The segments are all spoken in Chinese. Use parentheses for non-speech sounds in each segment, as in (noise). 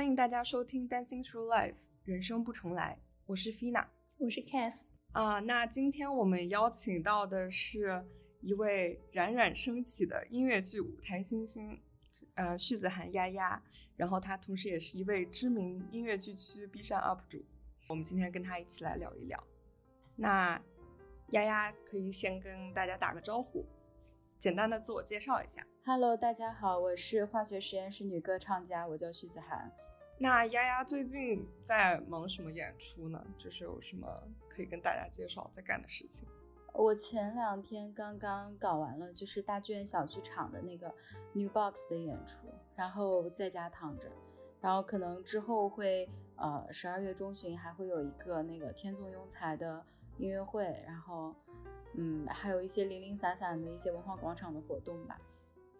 欢迎大家收听《Dancing Through Life》，人生不重来。我是 Fina，我是 Cass。啊，那今天我们邀请到的是一位冉冉升起的音乐剧舞台新星，呃，旭子涵丫丫。然后她同时也是一位知名音乐剧区 B 站 UP 主。我们今天跟她一起来聊一聊。那丫丫可以先跟大家打个招呼，简单的自我介绍一下。Hello，大家好，我是化学实验室女歌唱家，我叫徐子涵。那丫丫最近在忙什么演出呢？就是有什么可以跟大家介绍在干的事情？我前两天刚刚搞完了，就是大剧院小剧场的那个 New Box 的演出，然后在家躺着，然后可能之后会呃十二月中旬还会有一个那个天纵庸才的音乐会，然后嗯还有一些零零散散的一些文化广场的活动吧。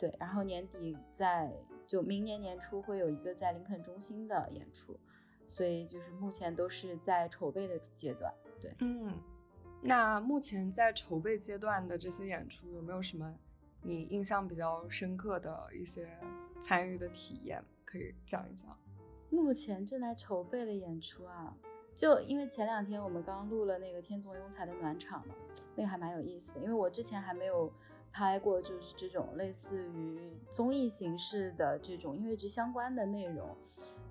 对，然后年底在就明年年初会有一个在林肯中心的演出，所以就是目前都是在筹备的阶段。对，嗯，那目前在筹备阶段的这些演出有没有什么你印象比较深刻的一些参与的体验可以讲一讲？目前正在筹备的演出啊，就因为前两天我们刚录了那个天纵庸才的暖场嘛，那个还蛮有意思的，因为我之前还没有。拍过就是这种类似于综艺形式的这种音乐剧相关的内容，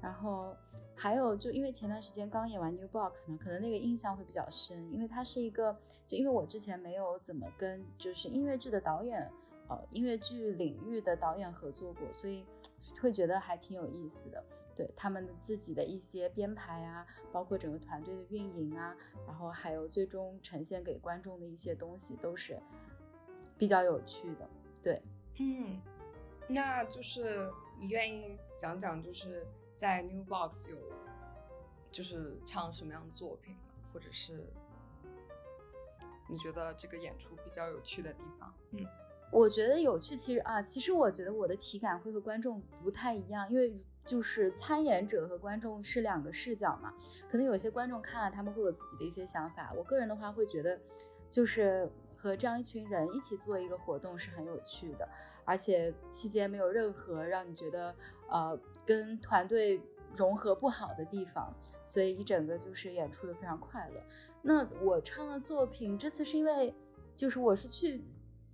然后还有就因为前段时间刚演完 New Box 嘛，可能那个印象会比较深，因为它是一个就因为我之前没有怎么跟就是音乐剧的导演呃音乐剧领域的导演合作过，所以会觉得还挺有意思的。对他们自己的一些编排啊，包括整个团队的运营啊，然后还有最终呈现给观众的一些东西都是。比较有趣的，对，嗯，那就是你愿意讲讲，就是在 New Box 有，就是唱什么样的作品吗？或者是你觉得这个演出比较有趣的地方？嗯，我觉得有趣，其实啊，其实我觉得我的体感会和观众不太一样，因为就是参演者和观众是两个视角嘛，可能有些观众看了他们会有自己的一些想法，我个人的话会觉得就是。和这样一群人一起做一个活动是很有趣的，而且期间没有任何让你觉得呃跟团队融合不好的地方，所以一整个就是演出的非常快乐。那我唱的作品这次是因为就是我是去。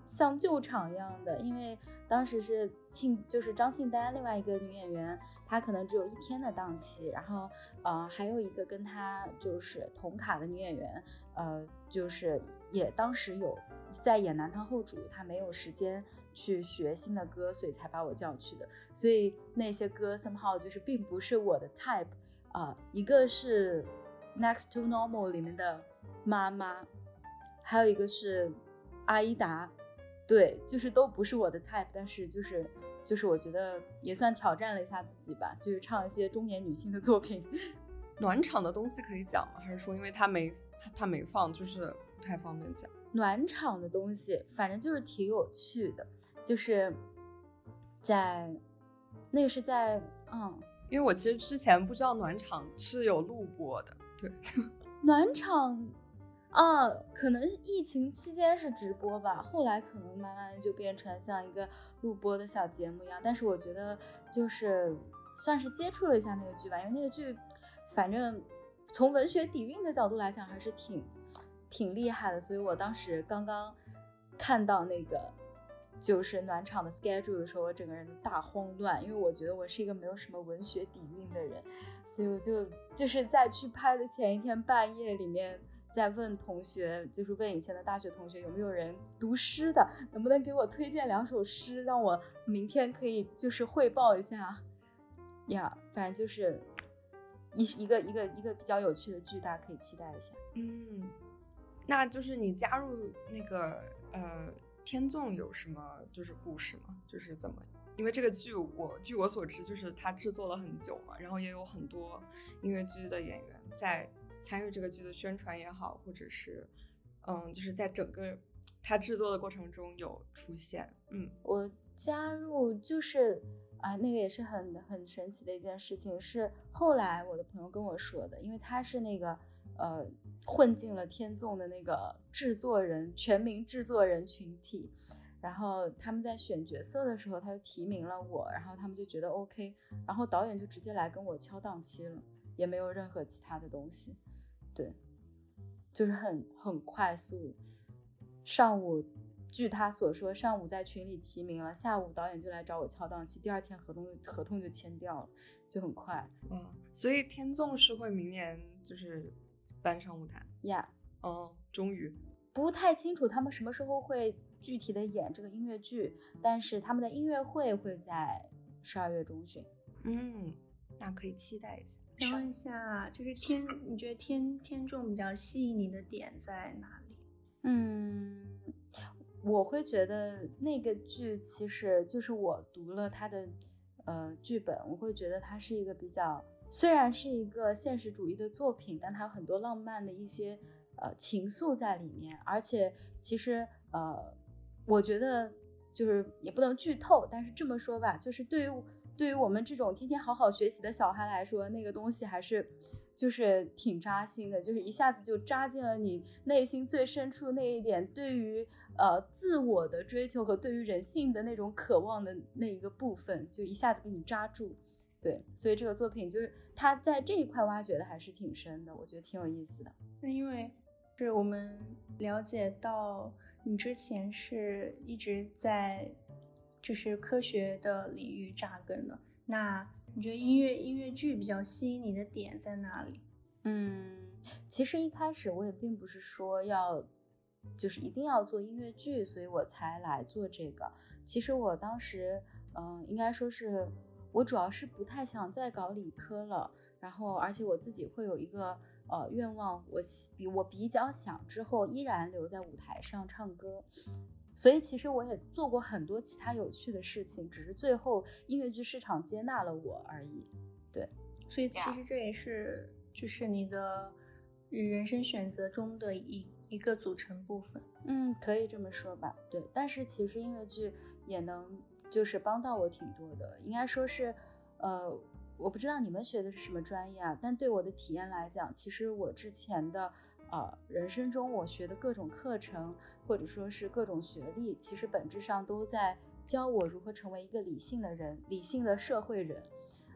像救场一样的，因为当时是庆，就是张庆丹，另外一个女演员，她可能只有一天的档期，然后呃还有一个跟她就是同卡的女演员，呃就是也当时有在演南唐后主，他没有时间去学新的歌，所以才把我叫去的。所以那些歌 somehow 就是并不是我的 type 啊，一个是 Next to Normal 里面的妈妈，还有一个是阿依达。对，就是都不是我的 type，但是就是就是我觉得也算挑战了一下自己吧，就是唱一些中年女性的作品。(laughs) 暖场的东西可以讲吗？还是说因为他没他没放，就是太方便讲？暖场的东西，反正就是挺有趣的，就是在那个是在嗯，因为我其实之前不知道暖场是有录播的，对，(laughs) 暖场。啊，可能疫情期间是直播吧，后来可能慢慢的就变成像一个录播的小节目一样。但是我觉得就是算是接触了一下那个剧吧，因为那个剧，反正从文学底蕴的角度来讲还是挺挺厉害的。所以我当时刚刚看到那个就是暖场的 schedule 的时候，我整个人大慌乱，因为我觉得我是一个没有什么文学底蕴的人，所以我就就是在去拍的前一天半夜里面。在问同学，就是问以前的大学同学有没有人读诗的，能不能给我推荐两首诗，让我明天可以就是汇报一下呀。反正就是一一个一个一个比较有趣的剧，大家可以期待一下。嗯，那就是你加入那个呃天纵有什么就是故事吗？就是怎么？因为这个剧我据我所知，就是它制作了很久嘛，然后也有很多音乐剧的演员在。参与这个剧的宣传也好，或者是，嗯，就是在整个它制作的过程中有出现。嗯，我加入就是啊，那个也是很很神奇的一件事情，是后来我的朋友跟我说的，因为他是那个呃混进了天纵的那个制作人全民制作人群体。然后他们在选角色的时候，他就提名了我，然后他们就觉得 OK，然后导演就直接来跟我敲档期了，也没有任何其他的东西，对，就是很很快速。上午，据他所说，上午在群里提名了，下午导演就来找我敲档期，第二天合同合同就签掉了，就很快。嗯，所以天纵是会明年就是搬上舞台呀。哦，终于。不太清楚他们什么时候会具体的演这个音乐剧，但是他们的音乐会会在十二月中旬。嗯，那可以期待一下。想问一下，就是天，你觉得天天众比较吸引你的点在哪里？嗯，我会觉得那个剧其实就是我读了他的呃剧本，我会觉得它是一个比较，虽然是一个现实主义的作品，但它有很多浪漫的一些呃情愫在里面。而且其实呃，我觉得就是也不能剧透，但是这么说吧，就是对于对于我们这种天天好好学习的小孩来说，那个东西还是。就是挺扎心的，就是一下子就扎进了你内心最深处那一点，对于呃自我的追求和对于人性的那种渴望的那一个部分，就一下子给你扎住。对，所以这个作品就是他在这一块挖掘的还是挺深的，我觉得挺有意思的。那因为是我们了解到你之前是一直在就是科学的领域扎根的，那。你觉得音乐音乐剧比较吸引你的点在哪里？嗯，其实一开始我也并不是说要，就是一定要做音乐剧，所以我才来做这个。其实我当时，嗯，应该说是我主要是不太想再搞理科了。然后，而且我自己会有一个呃愿望，我比我比较想之后依然留在舞台上唱歌。所以其实我也做过很多其他有趣的事情，只是最后音乐剧市场接纳了我而已。对，所以其实这也是就是你的人生选择中的一一个组成部分。嗯，可以这么说吧。对，但是其实音乐剧也能就是帮到我挺多的。应该说是，呃，我不知道你们学的是什么专业啊，但对我的体验来讲，其实我之前的。呃，人生中我学的各种课程，或者说是各种学历，其实本质上都在教我如何成为一个理性的人，理性的社会人。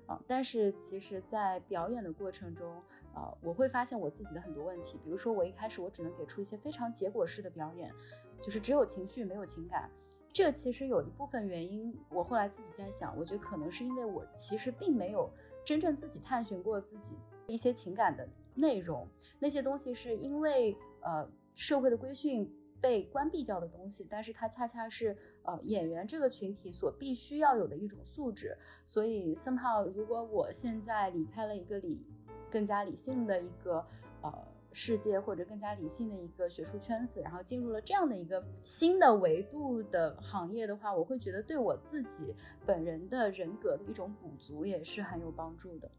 啊，但是其实，在表演的过程中，呃，我会发现我自己的很多问题。比如说，我一开始我只能给出一些非常结果式的表演，就是只有情绪没有情感。这其实有一部分原因，我后来自己在想，我觉得可能是因为我其实并没有真正自己探寻过自己一些情感的。内容那些东西是因为呃社会的规训被关闭掉的东西，但是它恰恰是呃演员这个群体所必须要有的一种素质。所以 somehow 如果我现在离开了一个理更加理性的一个呃世界，或者更加理性的一个学术圈子，然后进入了这样的一个新的维度的行业的话，我会觉得对我自己本人的人格的一种补足也是很有帮助的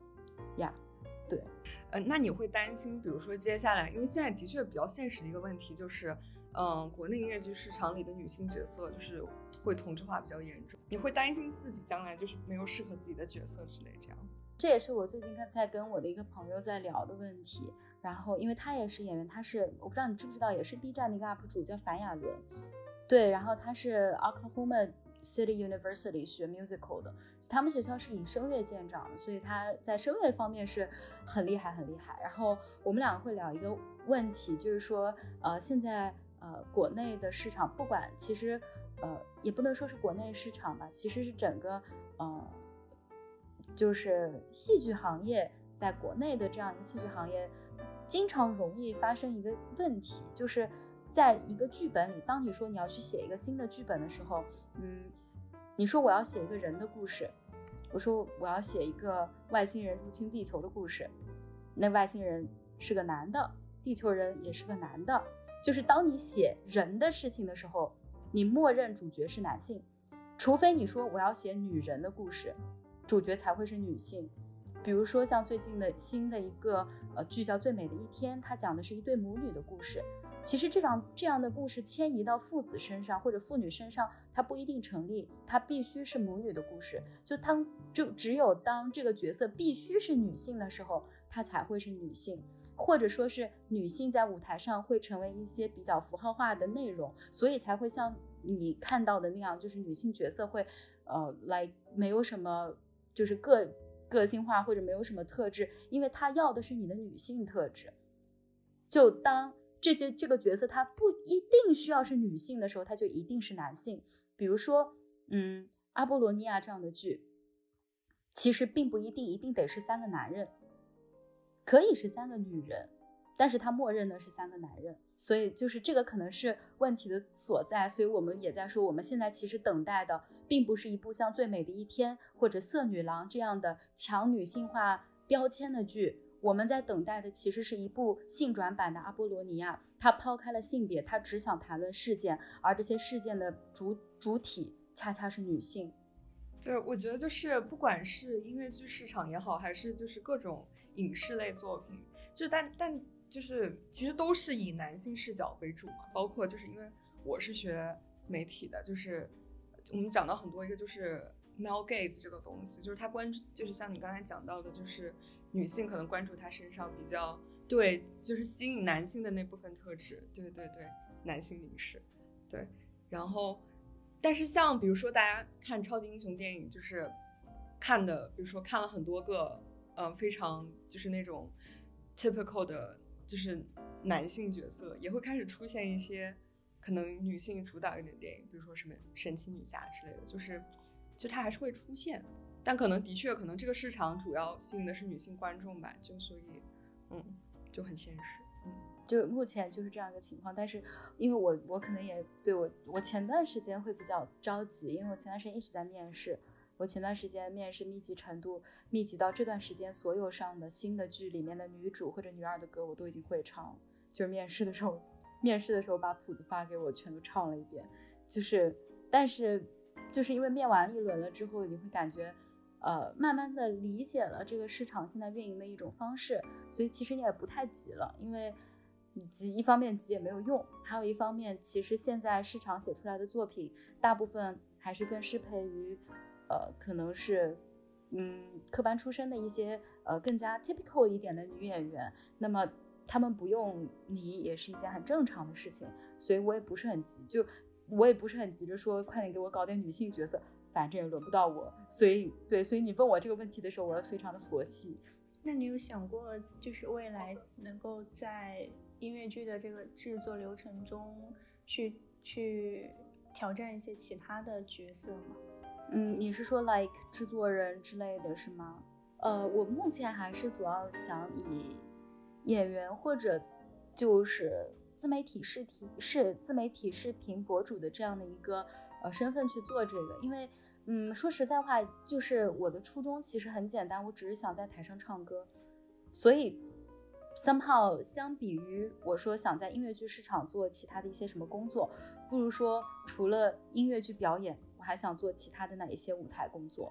呀。对，呃，那你会担心，比如说接下来，因为现在的确比较现实的一个问题就是，嗯，国内音乐剧市场里的女性角色就是会同质化比较严重，你会担心自己将来就是没有适合自己的角色之类这样？这也是我最近刚才跟我的一个朋友在聊的问题。然后，因为他也是演员，他是我不知道你知不知道，也是 B 站的一个 UP 主叫樊亚伦，对，然后他是 Oklahoma。City University 学 musical 的，他们学校是以声乐见长的，所以他在声乐方面是很厉害，很厉害。然后我们两个会聊一个问题，就是说，呃，现在呃国内的市场，不管其实呃也不能说是国内市场吧，其实是整个呃就是戏剧行业在国内的这样一个戏剧行业，经常容易发生一个问题，就是。在一个剧本里，当你说你要去写一个新的剧本的时候，嗯，你说我要写一个人的故事，我说我要写一个外星人入侵地球的故事，那外星人是个男的，地球人也是个男的，就是当你写人的事情的时候，你默认主角是男性，除非你说我要写女人的故事，主角才会是女性。比如说像最近的新的一个呃剧叫《最美的一天》，它讲的是一对母女的故事。其实这样这样的故事迁移到父子身上或者父女身上，它不一定成立，它必须是母女的故事。就当就只有当这个角色必须是女性的时候，她才会是女性，或者说是女性在舞台上会成为一些比较符号化的内容，所以才会像你看到的那样，就是女性角色会呃来没有什么就是个个性化或者没有什么特质，因为他要的是你的女性特质。就当这些这个角色他不一定需要是女性的时候，他就一定是男性。比如说，嗯，阿波罗尼亚这样的剧，其实并不一定一定得是三个男人，可以是三个女人，但是他默认的是三个男人，所以就是这个可能是问题的所在。所以我们也在说，我们现在其实等待的并不是一部像《最美的一天》或者《色女郎》这样的强女性化标签的剧，我们在等待的其实是一部性转版的《阿波罗尼亚》，它抛开了性别，它只想谈论事件，而这些事件的主主体恰恰是女性。对，我觉得就是不管是音乐剧市场也好，还是就是各种影视类作品，就但但就是其实都是以男性视角为主嘛。包括就是因为我是学媒体的，就是我们讲到很多一个就是 male gaze 这个东西，就是他关注，就是像你刚才讲到的，就是女性可能关注他身上比较对，就是吸引男性的那部分特质，对对对，男性凝视，对，然后。但是像比如说大家看超级英雄电影，就是看的，比如说看了很多个，嗯，非常就是那种 typical 的，就是男性角色，也会开始出现一些可能女性主导一点电影，比如说什么神奇女侠之类的，就是就它还是会出现，但可能的确可能这个市场主要吸引的是女性观众吧，就所以嗯就很现实。嗯就目前就是这样一个情况，但是因为我我可能也对我我前段时间会比较着急，因为我前段时间一直在面试，我前段时间面试密集程度密集到这段时间所有上的新的剧里面的女主或者女二的歌我都已经会唱，就是面试的时候面试的时候把谱子发给我全都唱了一遍，就是但是就是因为面完一轮了之后，你会感觉呃慢慢的理解了这个市场现在运营的一种方式，所以其实你也不太急了，因为你。急，一方面急也没有用，还有一方面，其实现在市场写出来的作品，大部分还是更适配于，呃，可能是，嗯，科班出身的一些，呃，更加 typical 一点的女演员。那么他们不用你也是一件很正常的事情，所以我也不是很急，就我也不是很急着说快点给我搞点女性角色，反正也轮不到我。所以，对，所以你问我这个问题的时候，我非常的佛系。那你有想过，就是未来能够在音乐剧的这个制作流程中，去去挑战一些其他的角色吗？嗯，你是说 like 制作人之类的是吗？呃，我目前还是主要想以演员或者就是自媒体视频是自媒体视频博主的这样的一个呃身份去做这个，因为嗯，说实在话，就是我的初衷其实很简单，我只是想在台上唱歌，所以。somehow 相比于我说想在音乐剧市场做其他的一些什么工作，不如说除了音乐剧表演，我还想做其他的哪一些舞台工作。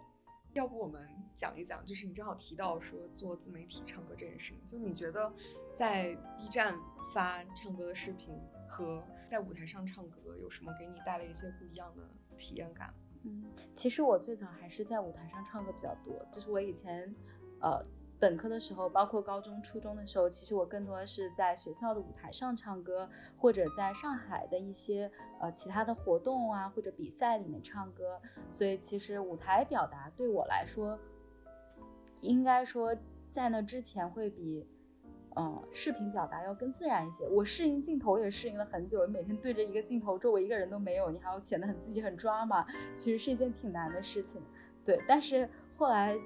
要不我们讲一讲，就是你正好提到说做自媒体唱歌这件事情，就你觉得在 B 站发唱歌的视频和在舞台上唱歌有什么给你带来一些不一样的体验感？嗯，其实我最早还是在舞台上唱歌比较多，就是我以前，呃。本科的时候，包括高中、初中的时候，其实我更多的是在学校的舞台上唱歌，或者在上海的一些呃其他的活动啊或者比赛里面唱歌。所以其实舞台表达对我来说，应该说在那之前会比嗯视频表达要更自然一些。我适应镜头也适应了很久，每天对着一个镜头，周围一个人都没有，你还要显得很自己很抓嘛，其实是一件挺难的事情。对，但是后来。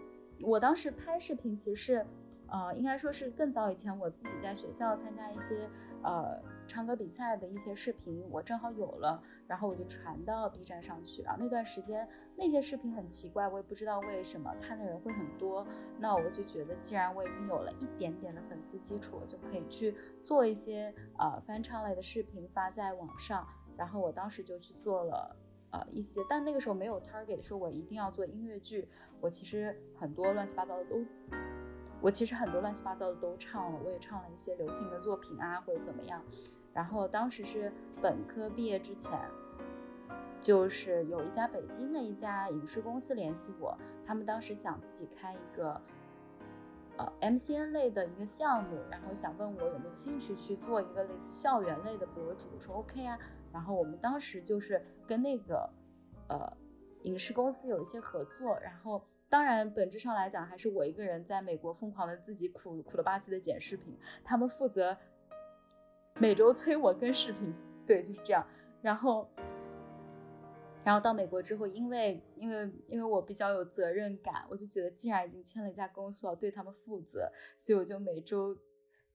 我当时拍视频，其实，呃，应该说是更早以前，我自己在学校参加一些呃唱歌比赛的一些视频，我正好有了，然后我就传到 B 站上去。然后那段时间那些视频很奇怪，我也不知道为什么看的人会很多。那我就觉得，既然我已经有了一点点的粉丝基础，我就可以去做一些呃翻唱类的视频发在网上。然后我当时就去做了。呃，一些，但那个时候没有 target 说我一定要做音乐剧。我其实很多乱七八糟的都，我其实很多乱七八糟的都唱了，我也唱了一些流行的作品啊，或者怎么样。然后当时是本科毕业之前，就是有一家北京的一家影视公司联系我，他们当时想自己开一个呃 MCN 类的一个项目，然后想问我有没有兴趣去做一个类似校园类的博主。我说 OK 啊。然后我们当时就是跟那个呃影视公司有一些合作，然后当然本质上来讲还是我一个人在美国疯狂的自己苦苦了吧唧的剪视频，他们负责每周催我跟视频，对，就是这样。然后，然后到美国之后，因为因为因为我比较有责任感，我就觉得既然已经签了一家公司，我要对他们负责，所以我就每周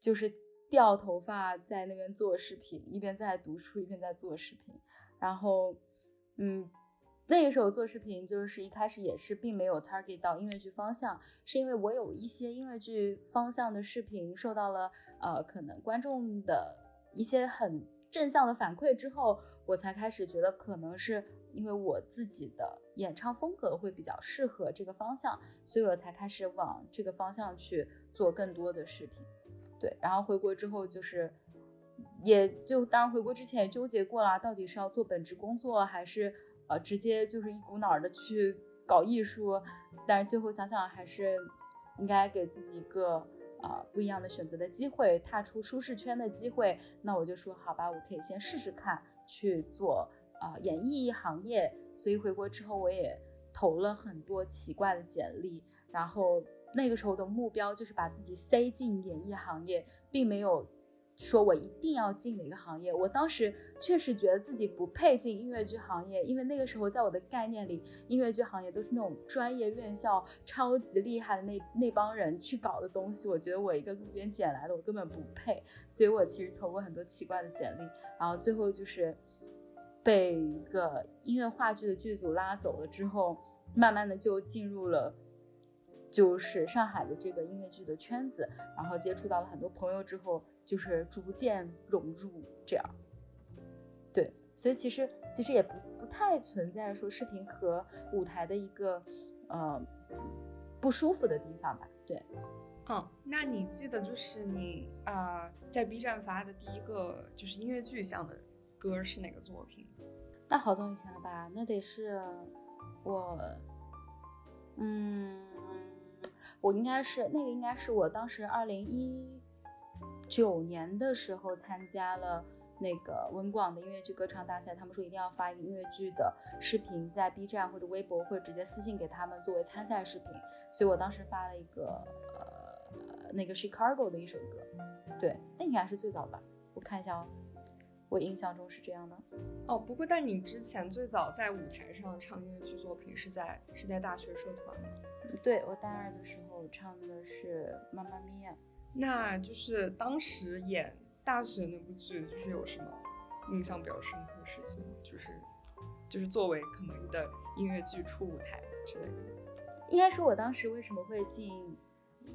就是掉头发在那边做视频，一边在读书，一边在做视频。然后，嗯，那个时候做视频就是一开始也是并没有 target 到音乐剧方向，是因为我有一些音乐剧方向的视频受到了呃可能观众的一些很正向的反馈之后。我才开始觉得，可能是因为我自己的演唱风格会比较适合这个方向，所以我才开始往这个方向去做更多的视频。对，然后回国之后，就是也就当然回国之前也纠结过了，到底是要做本职工作，还是呃直接就是一股脑的去搞艺术。但是最后想想，还是应该给自己一个呃不一样的选择的机会，踏出舒适圈的机会。那我就说好吧，我可以先试试看。去做啊演艺行业，所以回国之后我也投了很多奇怪的简历，然后那个时候的目标就是把自己塞进演艺行业，并没有说我一定要进哪个行业。我当时确实觉得自己不配进音乐剧行业，因为那个时候在我的概念里，音乐剧行业都是那种专业院校超级厉害的那那帮人去搞的东西。我觉得我一个路边捡来的，我根本不配，所以我其实投过很多奇怪的简历。然后最后就是被一个音乐话剧的剧组拉走了之后，慢慢的就进入了就是上海的这个音乐剧的圈子，然后接触到了很多朋友之后，就是逐渐融入这样。对，所以其实其实也不不太存在说视频和舞台的一个呃不舒服的地方吧？对，嗯，那你记得就是你啊在 B 站发的第一个就是音乐剧向的歌是哪个作品？那好早以前了吧？那得是我，嗯，我应该是那个应该是我当时二零一九年的时候参加了那个文广的音乐剧歌唱大赛，他们说一定要发一个音乐剧的视频在 B 站或者微博，或者直接私信给他们作为参赛视频，所以我当时发了一个呃那个 Chicago 的一首歌，对，那应该是最早吧？我看一下哦。我印象中是这样的，哦，不过但你之前最早在舞台上唱音乐剧作品是在是在大学社团吗？对我大二的时候唱的是《妈妈咪呀》，那就是当时演大学那部剧，就是有什么印象比较深刻的事情吗？就是就是作为可能的音乐剧初舞台之类的。应该说，我当时为什么会进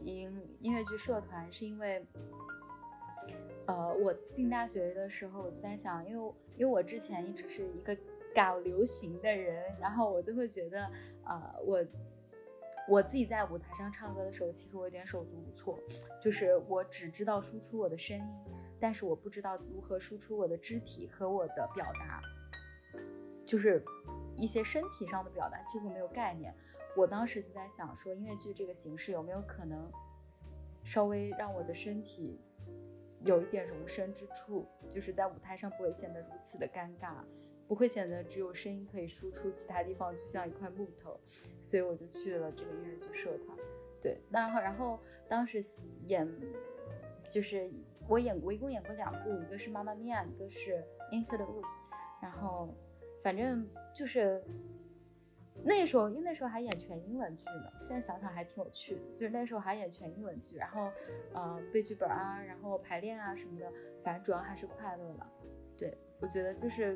音音乐剧社团，是因为。呃，我进大学的时候，我就在想，因为因为我之前一直是一个搞流行的人，然后我就会觉得，呃，我我自己在舞台上唱歌的时候，其实我有点手足无措，就是我只知道输出我的声音，但是我不知道如何输出我的肢体和我的表达，就是一些身体上的表达几乎没有概念。我当时就在想，说音乐剧这个形式有没有可能稍微让我的身体。有一点容身之处，就是在舞台上不会显得如此的尴尬，不会显得只有声音可以输出，其他地方就像一块木头，所以我就去了这个音乐剧社团。对，然后然后当时演，就是我演过，一共演过两部，一个是《妈妈咪呀》，一个是《Into the Woods》，然后反正就是。那时候，因为那时候还演全英文剧呢，现在想想还挺有趣的。就是那时候还演全英文剧，然后，呃，背剧本啊，然后排练啊什么的，反正主要还是快乐了。对我觉得就是，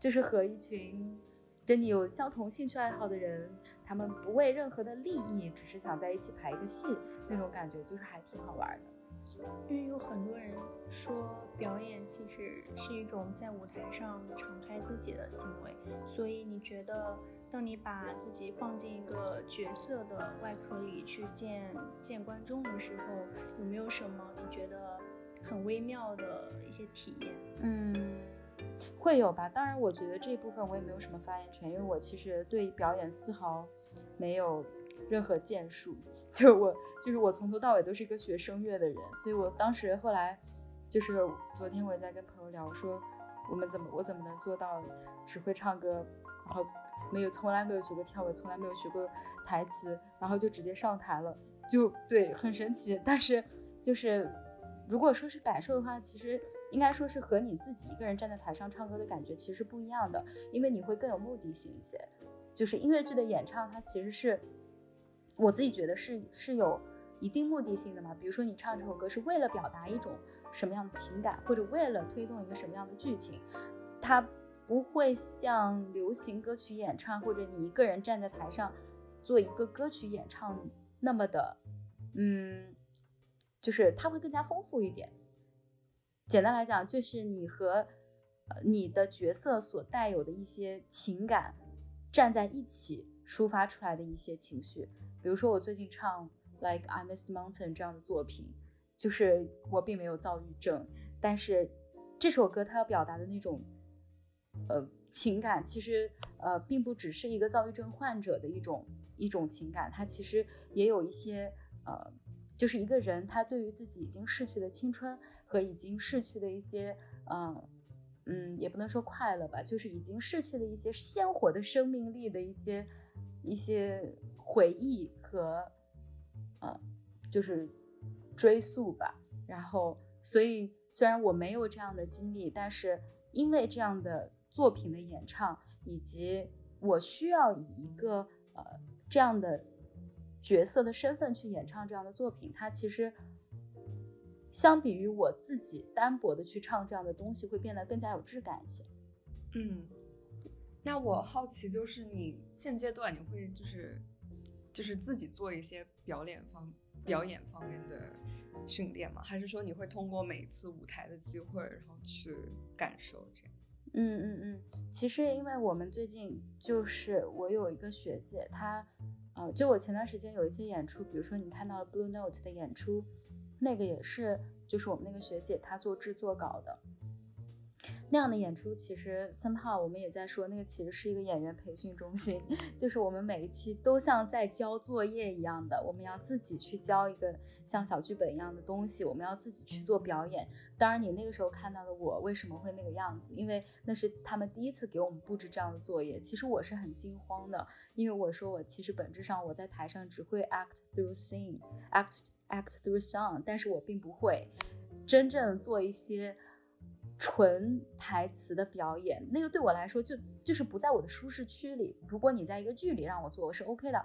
就是和一群跟你有相同兴趣爱好的人，他们不为任何的利益，只是想在一起排一个戏，那种感觉就是还挺好玩的。因为有很多人说表演其实是一种在舞台上敞开自己的行为，所以你觉得？当你把自己放进一个角色的外壳里去见见观众的时候，有没有什么你觉得很微妙的一些体验？嗯，会有吧。当然，我觉得这一部分我也没有什么发言权，因为我其实对表演丝毫没有任何建树。(laughs) 就我，就是我从头到尾都是一个学声乐的人，所以我当时后来，就是昨天我也在跟朋友聊说。我们怎么我怎么能做到只会唱歌，然后没有从来没有学过跳舞，从来没有学过台词，然后就直接上台了，就对，很神奇。但是就是如果说是感受的话，其实应该说是和你自己一个人站在台上唱歌的感觉其实不一样的，因为你会更有目的性一些。就是音乐剧的演唱，它其实是我自己觉得是是有一定目的性的嘛。比如说你唱这首歌是为了表达一种什么样的情感，或者为了推动一个什么样的剧情，它不会像流行歌曲演唱或者你一个人站在台上做一个歌曲演唱那么的，嗯，就是它会更加丰富一点。简单来讲，就是你和你的角色所带有的一些情感。站在一起抒发出来的一些情绪，比如说我最近唱《Like I Missed Mountain》这样的作品，就是我并没有躁郁症，但是这首歌它要表达的那种呃情感，其实呃并不只是一个躁郁症患者的一种一种情感，它其实也有一些呃，就是一个人他对于自己已经逝去的青春和已经逝去的一些嗯。嗯，也不能说快乐吧，就是已经逝去的一些鲜活的生命力的一些一些回忆和呃，就是追溯吧。然后，所以虽然我没有这样的经历，但是因为这样的作品的演唱，以及我需要以一个呃这样的角色的身份去演唱这样的作品，它其实。相比于我自己单薄的去唱这样的东西，会变得更加有质感一些。嗯，那我好奇就是你现阶段你会就是就是自己做一些表演方表演方面的训练吗？还是说你会通过每一次舞台的机会，然后去感受这样？嗯嗯嗯，其实因为我们最近就是我有一个学姐，她呃，就我前段时间有一些演出，比如说你看到了 Blue Note 的演出。那个也是，就是我们那个学姐她做制作稿的那样的演出，其实森浩我们也在说，那个其实是一个演员培训中心，(laughs) 就是我们每一期都像在交作业一样的，我们要自己去交一个像小剧本一样的东西，我们要自己去做表演。当然，你那个时候看到的我为什么会那个样子，因为那是他们第一次给我们布置这样的作业。其实我是很惊慌的，因为我说我其实本质上我在台上只会 act through sing，act。act through song，但是我并不会真正做一些纯台词的表演，那个对我来说就就是不在我的舒适区里。如果你在一个剧里让我做，我是 OK 的，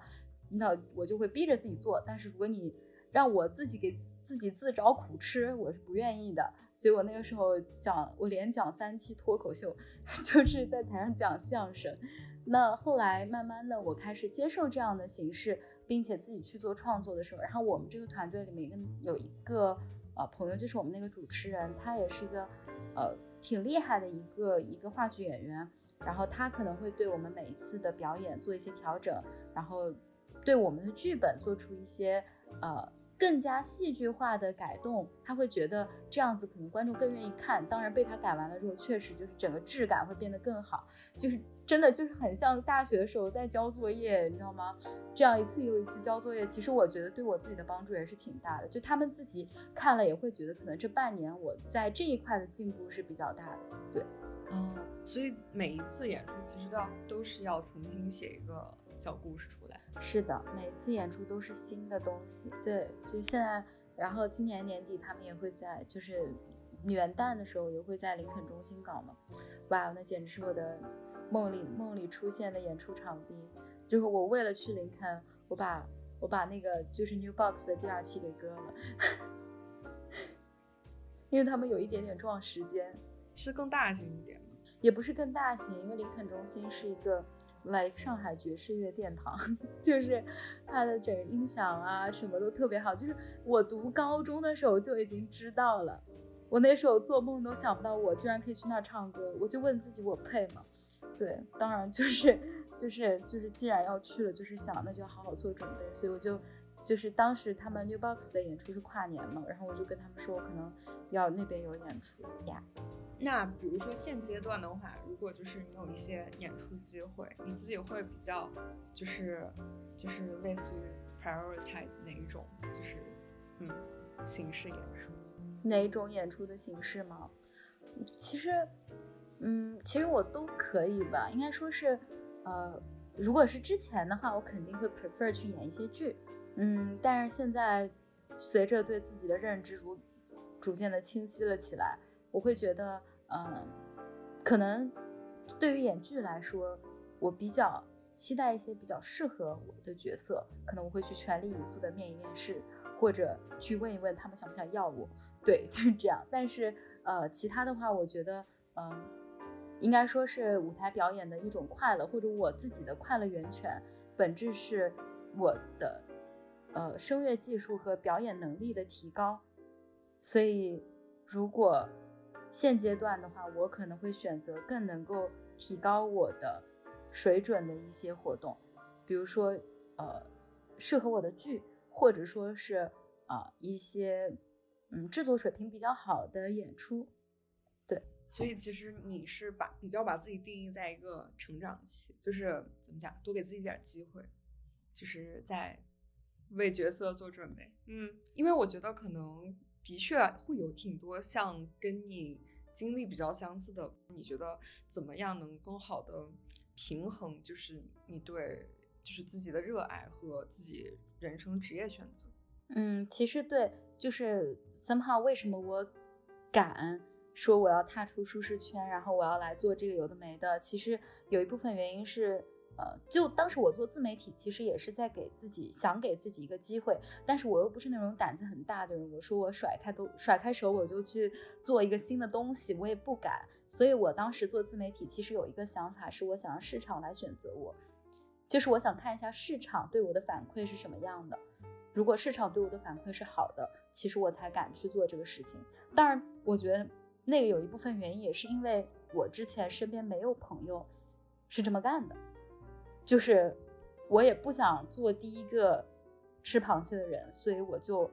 那我就会逼着自己做。但是如果你让我自己给自己自找苦吃，我是不愿意的。所以我那个时候讲，我连讲三期脱口秀，(laughs) 就是在台上讲相声。那后来慢慢的，我开始接受这样的形式。并且自己去做创作的时候，然后我们这个团队里面跟有一个呃朋友，就是我们那个主持人，他也是一个呃挺厉害的一个一个话剧演员，然后他可能会对我们每一次的表演做一些调整，然后对我们的剧本做出一些呃。更加戏剧化的改动，他会觉得这样子可能观众更愿意看。当然被他改完了之后，确实就是整个质感会变得更好，就是真的就是很像大学的时候在交作业，你知道吗？这样一次又一次交作业，其实我觉得对我自己的帮助也是挺大的。就他们自己看了也会觉得，可能这半年我在这一块的进步是比较大的。对，嗯，所以每一次演出其实都要都是要重新写一个。小故事出来，是的，每次演出都是新的东西。对，就现在，然后今年年底他们也会在，就是元旦的时候也会在林肯中心搞嘛。哇，那简直是我的梦里梦里出现的演出场地。就是我为了去林肯，我把我把那个就是 New Box 的第二期给割了，(laughs) 因为他们有一点点撞时间。是更大型一点吗？也不是更大型，因为林肯中心是一个。来上海爵士乐殿堂，(laughs) 就是它的整个音响啊，什么都特别好。就是我读高中的时候就已经知道了，我那时候做梦都想不到我居然可以去那儿唱歌。我就问自己，我配吗？对，当然就是就是就是，既然要去了，就是想那就好好做准备。所以我就就是当时他们 New Box 的演出是跨年嘛，然后我就跟他们说，我可能要那边有演出呀。那比如说现阶段的话，如果就是你有一些演出机会，你自己会比较就是就是类似于 prioritize 哪一种就是嗯形式演出？哪一种演出的形式吗？其实嗯，其实我都可以吧，应该说是，呃，如果是之前的话，我肯定会 prefer 去演一些剧，嗯，但是现在随着对自己的认知逐逐渐的清晰了起来，我会觉得，嗯，可能对于演剧来说，我比较期待一些比较适合我的角色，可能我会去全力以赴的面一面试，或者去问一问他们想不想要我，(laughs) 对，就是这样。但是，呃，其他的话，我觉得，嗯。应该说是舞台表演的一种快乐，或者我自己的快乐源泉，本质是我的，呃，声乐技术和表演能力的提高。所以，如果现阶段的话，我可能会选择更能够提高我的水准的一些活动，比如说，呃，适合我的剧，或者说是啊一些嗯制作水平比较好的演出。对所以其实你是把比较把自己定义在一个成长期，就是怎么讲，多给自己点机会，就是在为角色做准备。嗯，因为我觉得可能的确会有挺多像跟你经历比较相似的。你觉得怎么样能更好的平衡，就是你对就是自己的热爱和自己人生职业选择？嗯，其实对，就是 somehow 为什么我敢。说我要踏出舒适圈，然后我要来做这个有的没的。其实有一部分原因是，呃，就当时我做自媒体，其实也是在给自己想给自己一个机会，但是我又不是那种胆子很大的人。我说我甩开都甩开手，我就去做一个新的东西，我也不敢。所以我当时做自媒体，其实有一个想法，是我想让市场来选择我，就是我想看一下市场对我的反馈是什么样的。如果市场对我的反馈是好的，其实我才敢去做这个事情。当然，我觉得。那个有一部分原因也是因为我之前身边没有朋友是这么干的，就是我也不想做第一个吃螃蟹的人，所以我就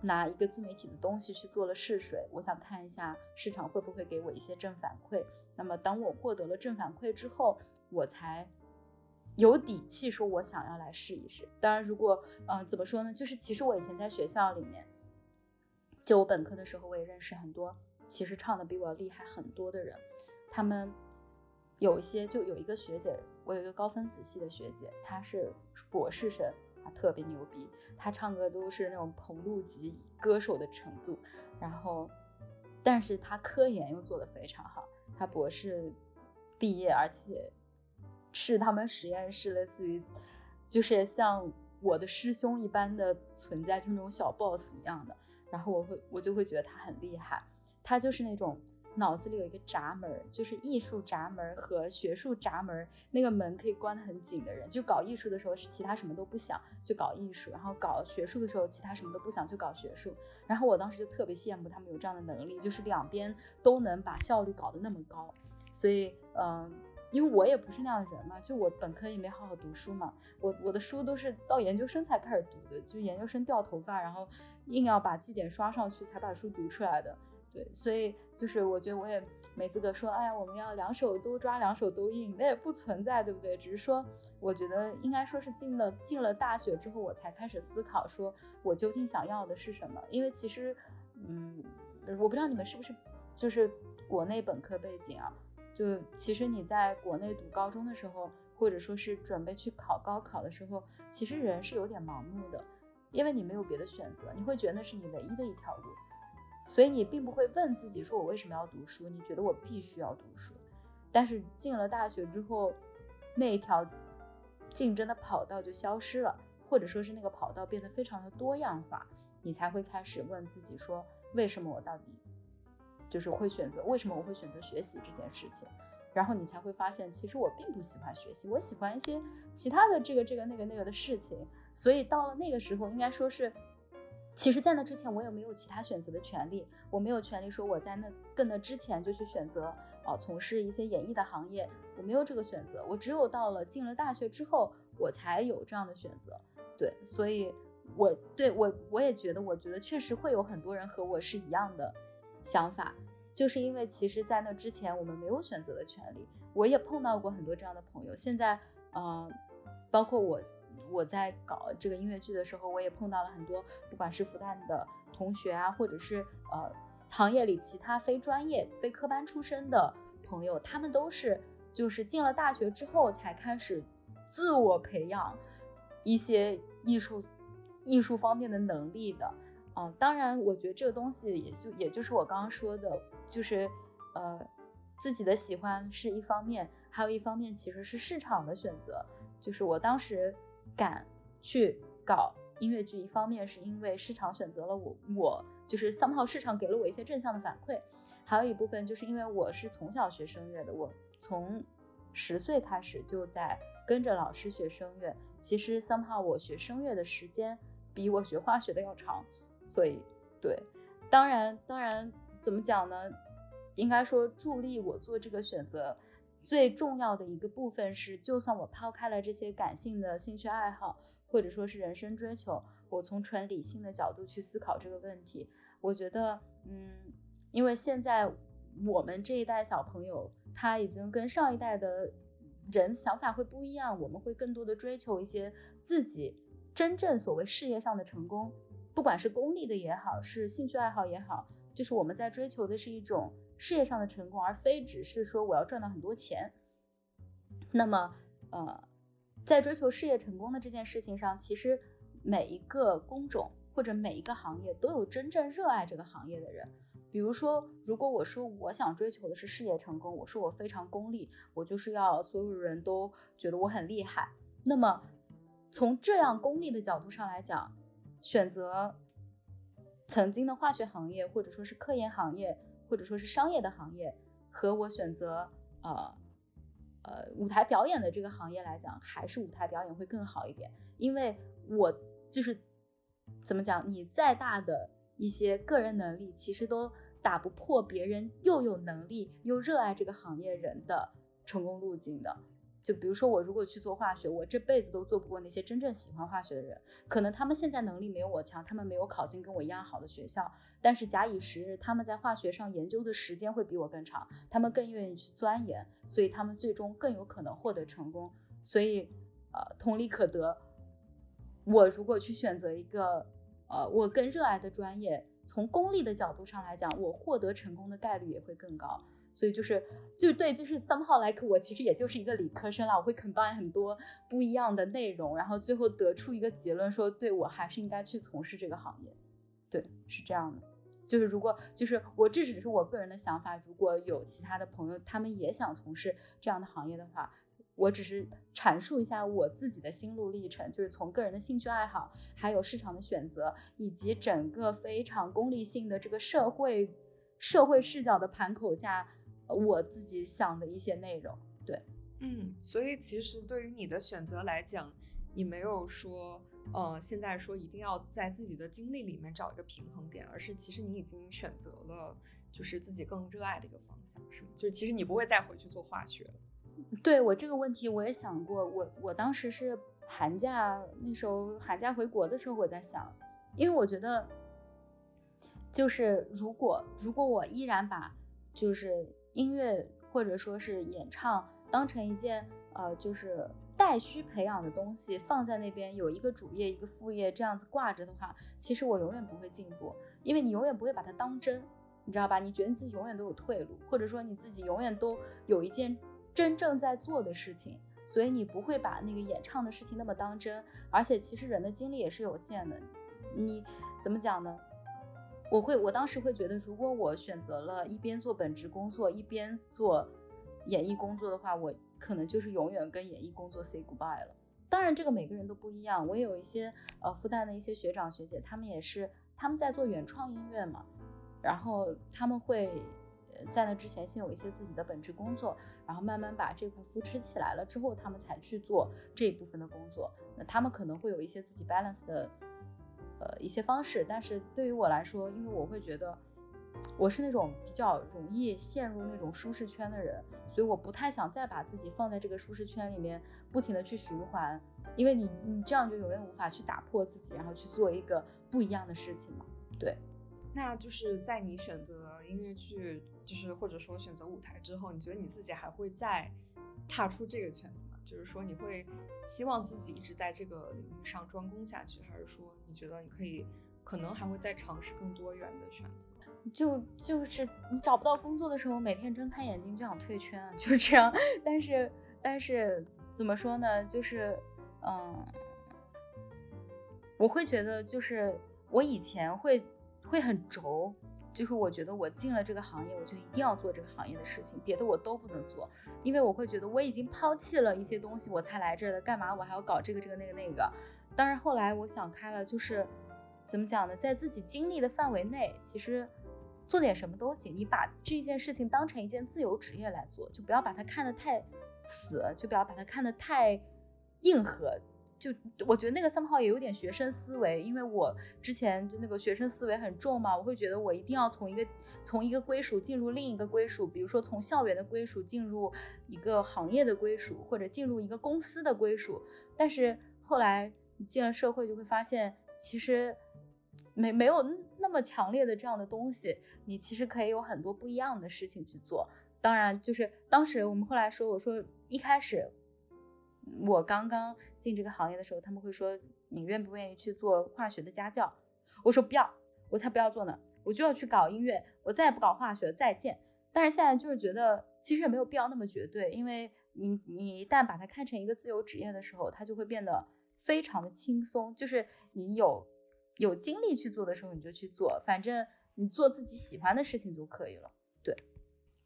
拿一个自媒体的东西去做了试水，我想看一下市场会不会给我一些正反馈。那么等我获得了正反馈之后，我才有底气说我想要来试一试。当然，如果嗯怎么说呢，就是其实我以前在学校里面，就我本科的时候，我也认识很多。其实唱的比我厉害很多的人，他们有一些就有一个学姐，我有一个高分子系的学姐，她是博士生，她特别牛逼，她唱歌都是那种棚录级歌手的程度。然后，但是她科研又做得非常好，她博士毕业，而且是他们实验室类似于就是像我的师兄一般的存在，就是那种小 boss 一样的。然后我会我就会觉得他很厉害。他就是那种脑子里有一个闸门，就是艺术闸门和学术闸门，那个门可以关得很紧的人。就搞艺术的时候是其他什么都不想，就搞艺术；然后搞学术的时候，其他什么都不想，就搞学术。然后我当时就特别羡慕他们有这样的能力，就是两边都能把效率搞得那么高。所以，嗯，因为我也不是那样的人嘛，就我本科也没好好读书嘛，我我的书都是到研究生才开始读的，就研究生掉头发，然后硬要把绩点刷上去才把书读出来的。所以就是我觉得我也没资格说，哎呀，我们要两手都抓，两手都硬，那也不存在，对不对？只是说，我觉得应该说是进了进了大学之后，我才开始思考，说我究竟想要的是什么。因为其实，嗯，我不知道你们是不是就是国内本科背景啊？就其实你在国内读高中的时候，或者说是准备去考高考的时候，其实人是有点盲目的，因为你没有别的选择，你会觉得那是你唯一的一条路。所以你并不会问自己说，我为什么要读书？你觉得我必须要读书，但是进了大学之后，那一条竞争的跑道就消失了，或者说是那个跑道变得非常的多样化，你才会开始问自己说，为什么我到底就是会选择？为什么我会选择学习这件事情？然后你才会发现，其实我并不喜欢学习，我喜欢一些其他的这个这个那个那个的事情。所以到了那个时候，应该说是。其实，在那之前，我也没有其他选择的权利。我没有权利说我在那更那之前就去选择，呃，从事一些演艺的行业。我没有这个选择。我只有到了进了大学之后，我才有这样的选择。对，所以，我对我我也觉得，我觉得确实会有很多人和我是一样的想法，就是因为其实，在那之前，我们没有选择的权利。我也碰到过很多这样的朋友。现在，嗯，包括我。我在搞这个音乐剧的时候，我也碰到了很多，不管是复旦的同学啊，或者是呃行业里其他非专业、非科班出身的朋友，他们都是就是进了大学之后才开始自我培养一些艺术艺术方面的能力的。嗯，当然，我觉得这个东西也就也就是我刚刚说的，就是呃自己的喜欢是一方面，还有一方面其实是市场的选择。就是我当时敢去搞音乐剧，一方面是因为市场选择了我，我就是 somehow 市场给了我一些正向的反馈，还有一部分就是因为我是从小学声乐的，我从十岁开始就在跟着老师学声乐。其实 somehow 我学声乐的时间比我学化学的要长，所以对，当然当然怎么讲呢？应该说助力我做这个选择。最重要的一个部分是，就算我抛开了这些感性的兴趣爱好，或者说是人生追求，我从纯理性的角度去思考这个问题，我觉得，嗯，因为现在我们这一代小朋友，他已经跟上一代的人想法会不一样，我们会更多的追求一些自己真正所谓事业上的成功，不管是功利的也好，是兴趣爱好也好，就是我们在追求的是一种。事业上的成功，而非只是说我要赚到很多钱。那么，呃，在追求事业成功的这件事情上，其实每一个工种或者每一个行业都有真正热爱这个行业的人。比如说，如果我说我想追求的是事业成功，我说我非常功利，我就是要所有人都觉得我很厉害。那么，从这样功利的角度上来讲，选择曾经的化学行业或者说是科研行业。或者说是商业的行业，和我选择呃呃舞台表演的这个行业来讲，还是舞台表演会更好一点，因为我就是怎么讲，你再大的一些个人能力，其实都打不破别人又有能力又热爱这个行业人的成功路径的。就比如说，我如果去做化学，我这辈子都做不过那些真正喜欢化学的人。可能他们现在能力没有我强，他们没有考进跟我一样好的学校，但是假以时日，他们在化学上研究的时间会比我更长，他们更愿意去钻研，所以他们最终更有可能获得成功。所以，呃，同理可得，我如果去选择一个，呃，我更热爱的专业，从功利的角度上来讲，我获得成功的概率也会更高。所以就是，就对，就是 somehow like 我其实也就是一个理科生啦，我会 combine 很多不一样的内容，然后最后得出一个结论，说对我还是应该去从事这个行业。对，是这样的。就是如果就是我这只是我个人的想法，如果有其他的朋友他们也想从事这样的行业的话，我只是阐述一下我自己的心路历程，就是从个人的兴趣爱好，还有市场的选择，以及整个非常功利性的这个社会社会视角的盘口下。我自己想的一些内容，对，嗯，所以其实对于你的选择来讲，你没有说，呃，现在说一定要在自己的经历里面找一个平衡点，而是其实你已经选择了，就是自己更热爱的一个方向，是吗？就是其实你不会再回去做化学了。对我这个问题我也想过，我我当时是寒假那时候寒假回国的时候我在想，因为我觉得，就是如果如果我依然把就是。音乐或者说是演唱当成一件呃就是待需培养的东西放在那边有一个主业一个副业这样子挂着的话，其实我永远不会进步，因为你永远不会把它当真，你知道吧？你觉得自己永远都有退路，或者说你自己永远都有一件真正在做的事情，所以你不会把那个演唱的事情那么当真。而且其实人的精力也是有限的，你怎么讲呢？我会，我当时会觉得，如果我选择了一边做本职工作，一边做演艺工作的话，我可能就是永远跟演艺工作 say goodbye 了。当然，这个每个人都不一样。我也有一些呃复旦的一些学长学姐，他们也是他们在做原创音乐嘛，然后他们会在那之前先有一些自己的本职工作，然后慢慢把这块扶持起来了之后，他们才去做这一部分的工作。那他们可能会有一些自己 balance 的。呃，一些方式，但是对于我来说，因为我会觉得我是那种比较容易陷入那种舒适圈的人，所以我不太想再把自己放在这个舒适圈里面，不停的去循环，因为你你这样就永远无法去打破自己，然后去做一个不一样的事情嘛。对，那就是在你选择音乐剧，就是或者说选择舞台之后，你觉得你自己还会再踏出这个圈子吗？就是说，你会希望自己一直在这个领域上专攻下去，还是说你觉得你可以可能还会再尝试更多元的选择？就就是你找不到工作的时候，每天睁开眼睛就想退圈，(laughs) 就是这样。但是但是怎么说呢？就是嗯，我会觉得就是我以前会会很轴，就是我觉得我进了这个行业，我就一定要做这个行业的事情，别的我都不能做，因为我会觉得我已经抛弃了一些东西，我才来这的，干嘛我还要搞这个这个那个那个？当然后来我想开了，就是怎么讲呢？在自己经历的范围内，其实。做点什么都行，你把这件事情当成一件自由职业来做，就不要把它看得太死，就不要把它看得太硬核。就我觉得那个 somehow 也有点学生思维，因为我之前就那个学生思维很重嘛，我会觉得我一定要从一个从一个归属进入另一个归属，比如说从校园的归属进入一个行业的归属，或者进入一个公司的归属。但是后来进了社会，就会发现其实。没没有那么强烈的这样的东西，你其实可以有很多不一样的事情去做。当然，就是当时我们后来说，我说一开始我刚刚进这个行业的时候，他们会说你愿不愿意去做化学的家教？我说不要，我才不要做呢，我就要去搞音乐，我再也不搞化学，再见。但是现在就是觉得其实也没有必要那么绝对，因为你你一旦把它看成一个自由职业的时候，它就会变得非常的轻松，就是你有。有精力去做的时候，你就去做，反正你做自己喜欢的事情就可以了。对，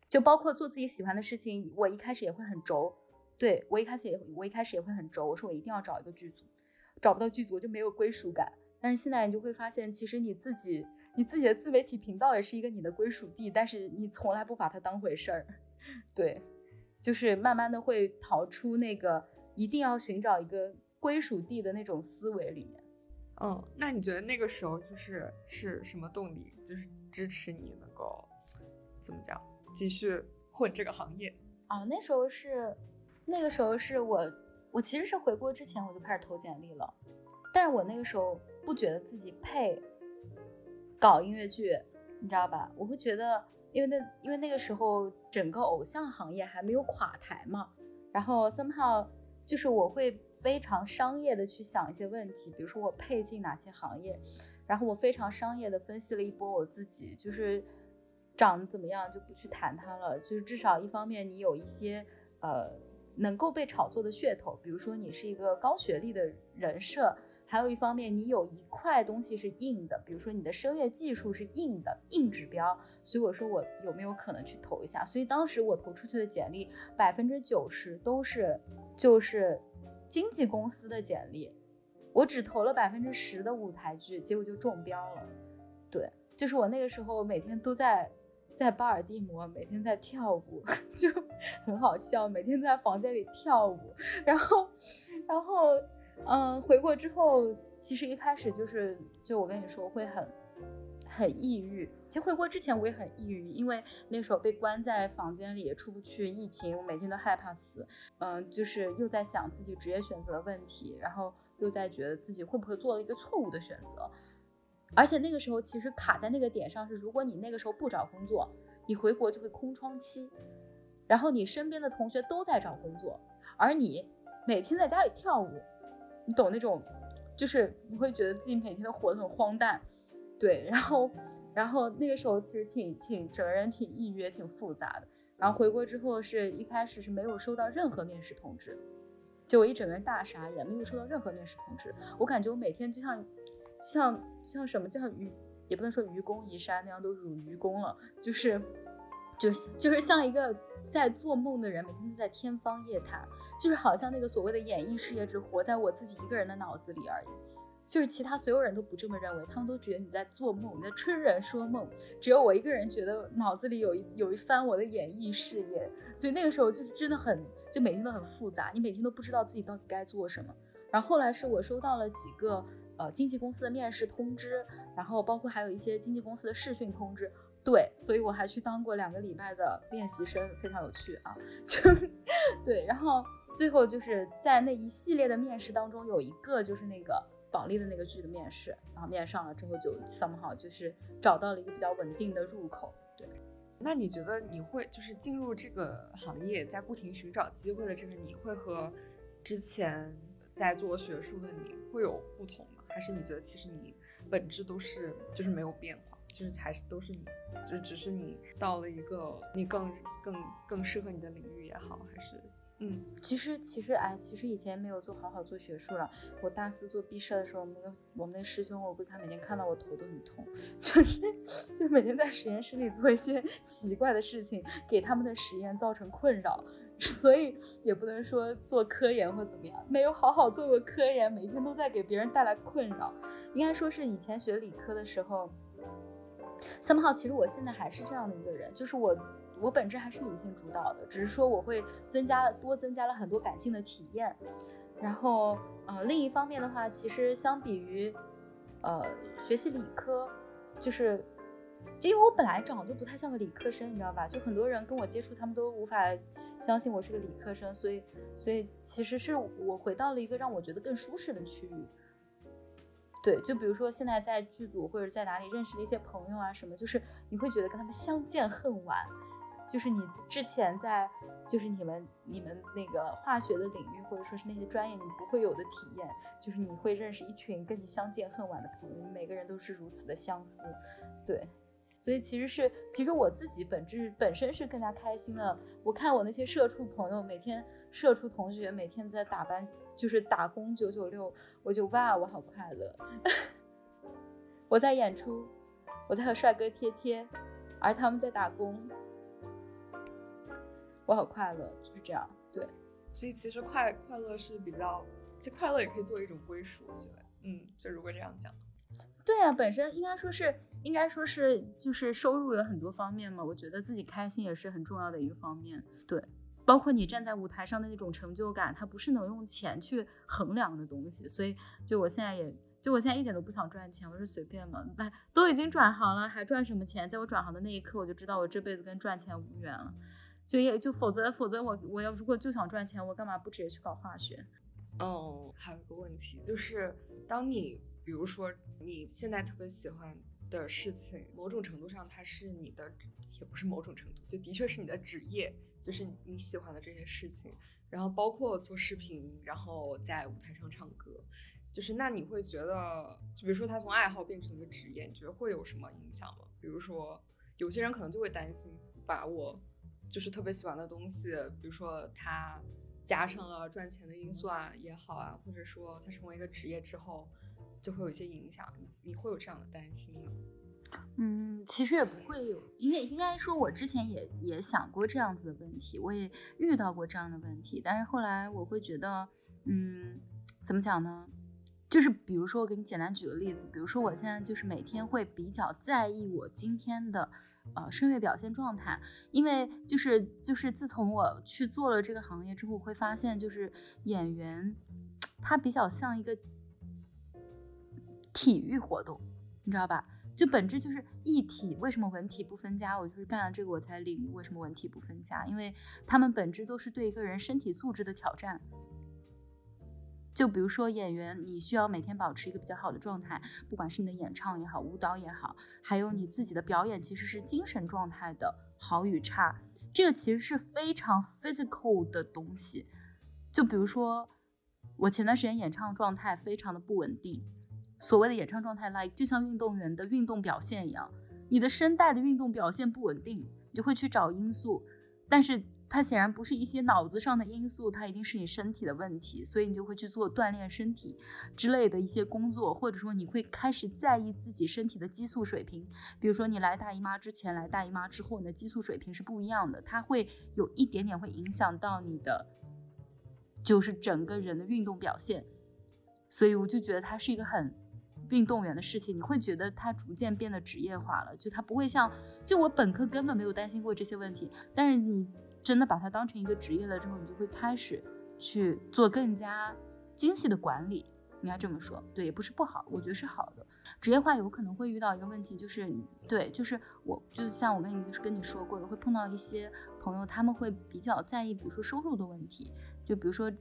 就包括做自己喜欢的事情，我一开始也会很轴。对我一开始也，我一开始也会很轴，我说我一定要找一个剧组，找不到剧组我就没有归属感。但是现在你就会发现，其实你自己，你自己的自媒体频道也是一个你的归属地，但是你从来不把它当回事儿。(laughs) 对，就是慢慢的会逃出那个一定要寻找一个归属地的那种思维里面。嗯，那你觉得那个时候就是是什么动力，就是支持你能够怎么讲继续混这个行业？啊，那时候是那个时候是我我其实是回国之前我就开始投简历了，但是我那个时候不觉得自己配搞音乐剧，你知道吧？我会觉得，因为那因为那个时候整个偶像行业还没有垮台嘛，然后 somehow 就是我会。非常商业的去想一些问题，比如说我配进哪些行业，然后我非常商业的分析了一波我自己，就是长得怎么样就不去谈它了，就是至少一方面你有一些呃能够被炒作的噱头，比如说你是一个高学历的人设，还有一方面你有一块东西是硬的，比如说你的声乐技术是硬的硬指标，所以我说我有没有可能去投一下，所以当时我投出去的简历百分之九十都是就是。经纪公司的简历，我只投了百分之十的舞台剧，结果就中标了。对，就是我那个时候每天都在在巴尔的摩，每天在跳舞，(laughs) 就很好笑，每天在房间里跳舞。然后，然后，嗯，回国之后，其实一开始就是，就我跟你说会很。很抑郁。其实回国之前我也很抑郁，因为那时候被关在房间里也出不去，疫情我每天都害怕死。嗯，就是又在想自己职业选择的问题，然后又在觉得自己会不会做了一个错误的选择。而且那个时候其实卡在那个点上是，如果你那个时候不找工作，你回国就会空窗期。然后你身边的同学都在找工作，而你每天在家里跳舞，你懂那种，就是你会觉得自己每天都活得很荒诞。对，然后，然后那个时候其实挺挺整个人挺抑郁，也挺复杂的。然后回国之后，是一开始是没有收到任何面试通知，就我一整个人大傻眼，没有收到任何面试通知。我感觉我每天就像，像像什么，就像愚，也不能说愚公移山那样都如愚公了，就是，就是 (laughs) 就是像一个在做梦的人，每天都在天方夜谭，就是好像那个所谓的演艺事业只活在我自己一个人的脑子里而已。就是其他所有人都不这么认为，他们都觉得你在做梦，你在痴人说梦。只有我一个人觉得脑子里有一有一番我的演艺事业，所以那个时候就是真的很，就每天都很复杂，你每天都不知道自己到底该做什么。然后后来是我收到了几个呃经纪公司的面试通知，然后包括还有一些经纪公司的试训通知。对，所以我还去当过两个礼拜的练习生，非常有趣啊。(laughs) 就对，然后最后就是在那一系列的面试当中，有一个就是那个。保利的那个剧的面试，然后面上了之后就 somehow 就是找到了一个比较稳定的入口。对，那你觉得你会就是进入这个行业，在不停寻找机会的这个你会和之前在做学术的你会有不同吗？还是你觉得其实你本质都是就是没有变化？就是还是都是你，就只是你到了一个你更更更适合你的领域也好，还是嗯，其实其实哎，其实以前没有做好好做学术了。我大四做毕设的时候，我们那个我们那师兄，我估计他每天看到我头都很痛，(laughs) 就是就每天在实验室里做一些奇怪的事情，给他们的实验造成困扰。(laughs) 所以也不能说做科研或怎么样，没有好好做过科研，每天都在给别人带来困扰。应该说是以前学理科的时候，somehow 其实我现在还是这样的一个人，就是我我本质还是理性主导的，只是说我会增加多增加了很多感性的体验。然后呃另一方面的话，其实相比于呃学习理科，就是。因为我本来长得就不太像个理科生，你知道吧？就很多人跟我接触，他们都无法相信我是个理科生，所以，所以其实是我回到了一个让我觉得更舒适的区域。对，就比如说现在在剧组或者在哪里认识的一些朋友啊什么，就是你会觉得跟他们相见恨晚，就是你之前在就是你们你们那个化学的领域或者说是那些专业你不会有的体验，就是你会认识一群跟你相见恨晚的朋友，每个人都是如此的相似，对。所以其实是，其实我自己本质本身是更加开心的。我看我那些社畜朋友，每天社畜同学每天在打班，就是打工九九六，我就哇，我好快乐。(laughs) 我在演出，我在和帅哥贴贴，而他们在打工，我好快乐，就是这样。对，所以其实快快乐是比较，其实快乐也可以作为一种归属，我觉得，嗯，就如果这样讲。对啊，本身应该说是，应该说是，就是收入有很多方面嘛。我觉得自己开心也是很重要的一个方面。对，包括你站在舞台上的那种成就感，它不是能用钱去衡量的东西。所以，就我现在也，就我现在一点都不想赚钱，我是随便嘛。那都已经转行了，还赚什么钱？在我转行的那一刻，我就知道我这辈子跟赚钱无缘了。就也就否则否则我我要如果就想赚钱，我干嘛不直接去搞化学？哦，还有个问题就是，当你。比如说，你现在特别喜欢的事情，某种程度上它是你的，也不是某种程度，就的确是你的职业，就是你喜欢的这些事情。然后包括做视频，然后在舞台上唱歌，就是那你会觉得，就比如说他从爱好变成一个职业，你觉得会有什么影响吗？比如说，有些人可能就会担心，把我就是特别喜欢的东西，比如说他加上了赚钱的因素啊也好啊，或者说他成为一个职业之后。就会有一些影响，你会有这样的担心吗？嗯，其实也不会有，应该应该说，我之前也也想过这样子的问题，我也遇到过这样的问题，但是后来我会觉得，嗯，怎么讲呢？就是比如说，我给你简单举个例子，比如说我现在就是每天会比较在意我今天的呃声乐表现状态，因为就是就是自从我去做了这个行业之后，会发现就是演员他比较像一个。体育活动，你知道吧？就本质就是一体。为什么文体不分家？我就是干了这个，我才领悟为什么文体不分家。因为他们本质都是对一个人身体素质的挑战。就比如说演员，你需要每天保持一个比较好的状态，不管是你的演唱也好，舞蹈也好，还有你自己的表演，其实是精神状态的好与差。这个其实是非常 physical 的东西。就比如说我前段时间演唱状态非常的不稳定。所谓的演唱状态，like 就像运动员的运动表现一样，你的声带的运动表现不稳定，你就会去找因素，但是它显然不是一些脑子上的因素，它一定是你身体的问题，所以你就会去做锻炼身体之类的一些工作，或者说你会开始在意自己身体的激素水平，比如说你来大姨妈之前，来大姨妈之后，你的激素水平是不一样的，它会有一点点会影响到你的，就是整个人的运动表现，所以我就觉得它是一个很。运动员的事情，你会觉得他逐渐变得职业化了，就他不会像，就我本科根本没有担心过这些问题，但是你真的把它当成一个职业了之后，你就会开始去做更加精细的管理，应该这么说，对，也不是不好，我觉得是好的。职业化有可能会遇到一个问题，就是对，就是我就像我跟你跟你说过的，会碰到一些朋友，他们会比较在意，比如说收入的问题，就比如说。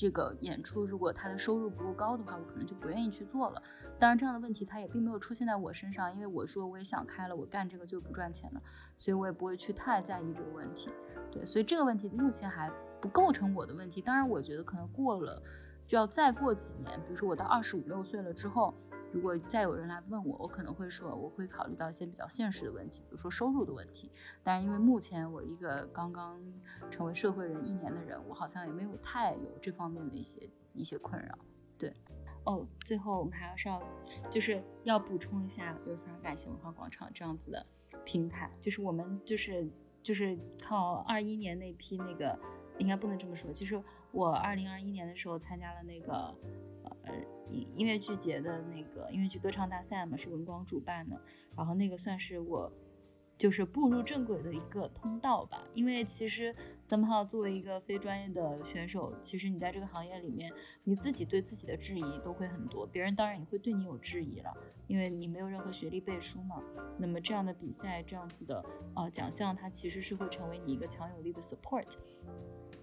这个演出如果他的收入不够高的话，我可能就不愿意去做了。当然，这样的问题他也并没有出现在我身上，因为我说我也想开了，我干这个就不赚钱了，所以我也不会去太在意这个问题。对，所以这个问题目前还不构成我的问题。当然，我觉得可能过了，就要再过几年，比如说我到二十五六岁了之后，如果再有人来问我，我可能会说，我会考虑到一些比较现实的问题，比如说收入的问题。但是因为目前我一个刚刚成为社会人一年的人，我好像也没有太有这方面的一些一些困扰。对，哦，最后我们还要是要就是要补充一下，就是非常感谢文化广场这样子的平台，就是我们就是就是靠二一年那批那个，应该不能这么说，就是我二零二一年的时候参加了那个。呃，音乐剧节的那个音乐剧歌唱大赛嘛，是文广主办的，然后那个算是我就是步入正轨的一个通道吧。因为其实 somehow 作为一个非专业的选手，其实你在这个行业里面，你自己对自己的质疑都会很多，别人当然也会对你有质疑了，因为你没有任何学历背书嘛。那么这样的比赛，这样子的呃奖项，它其实是会成为你一个强有力的 support。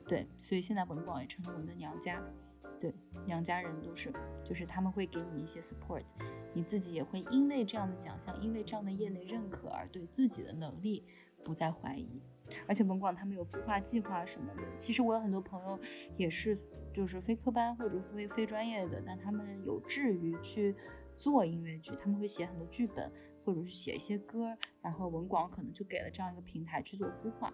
对，所以现在文广也成了我们的娘家。对，娘家人都是，就是他们会给你一些 support，你自己也会因为这样的奖项，因为这样的业内认可而对自己的能力不再怀疑。而且文广他们有孵化计划什么的，其实我有很多朋友也是，就是非科班或者非非专业的，但他们有志于去做音乐剧，他们会写很多剧本，或者是写一些歌，然后文广可能就给了这样一个平台去做孵化。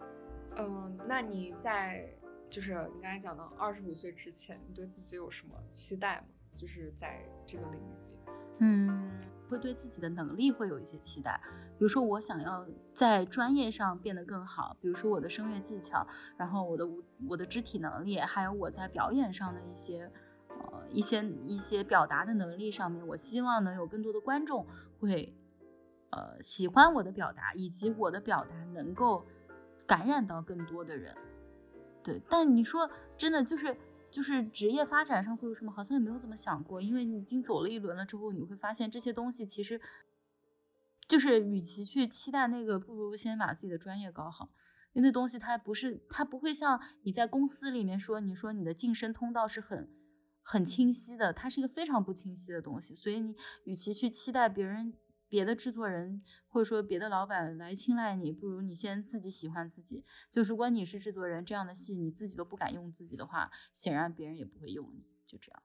嗯，那你在？就是你刚才讲到二十五岁之前，你对自己有什么期待吗？就是在这个领域里，嗯，会对自己的能力会有一些期待。比如说，我想要在专业上变得更好，比如说我的声乐技巧，然后我的舞、我的肢体能力，还有我在表演上的一些，呃，一些一些表达的能力上面，我希望能有更多的观众会，呃，喜欢我的表达，以及我的表达能够感染到更多的人。对，但你说真的，就是就是职业发展上会有什么？好像也没有怎么想过，因为你已经走了一轮了之后，你会发现这些东西其实，就是与其去期待那个，不如先把自己的专业搞好。因为那东西它不是，它不会像你在公司里面说，你说你的晋升通道是很很清晰的，它是一个非常不清晰的东西。所以你与其去期待别人。别的制作人或者说别的老板来青睐你，不如你先自己喜欢自己。就如果你是制作人，这样的戏你自己都不敢用自己的话，显然别人也不会用你。就这样。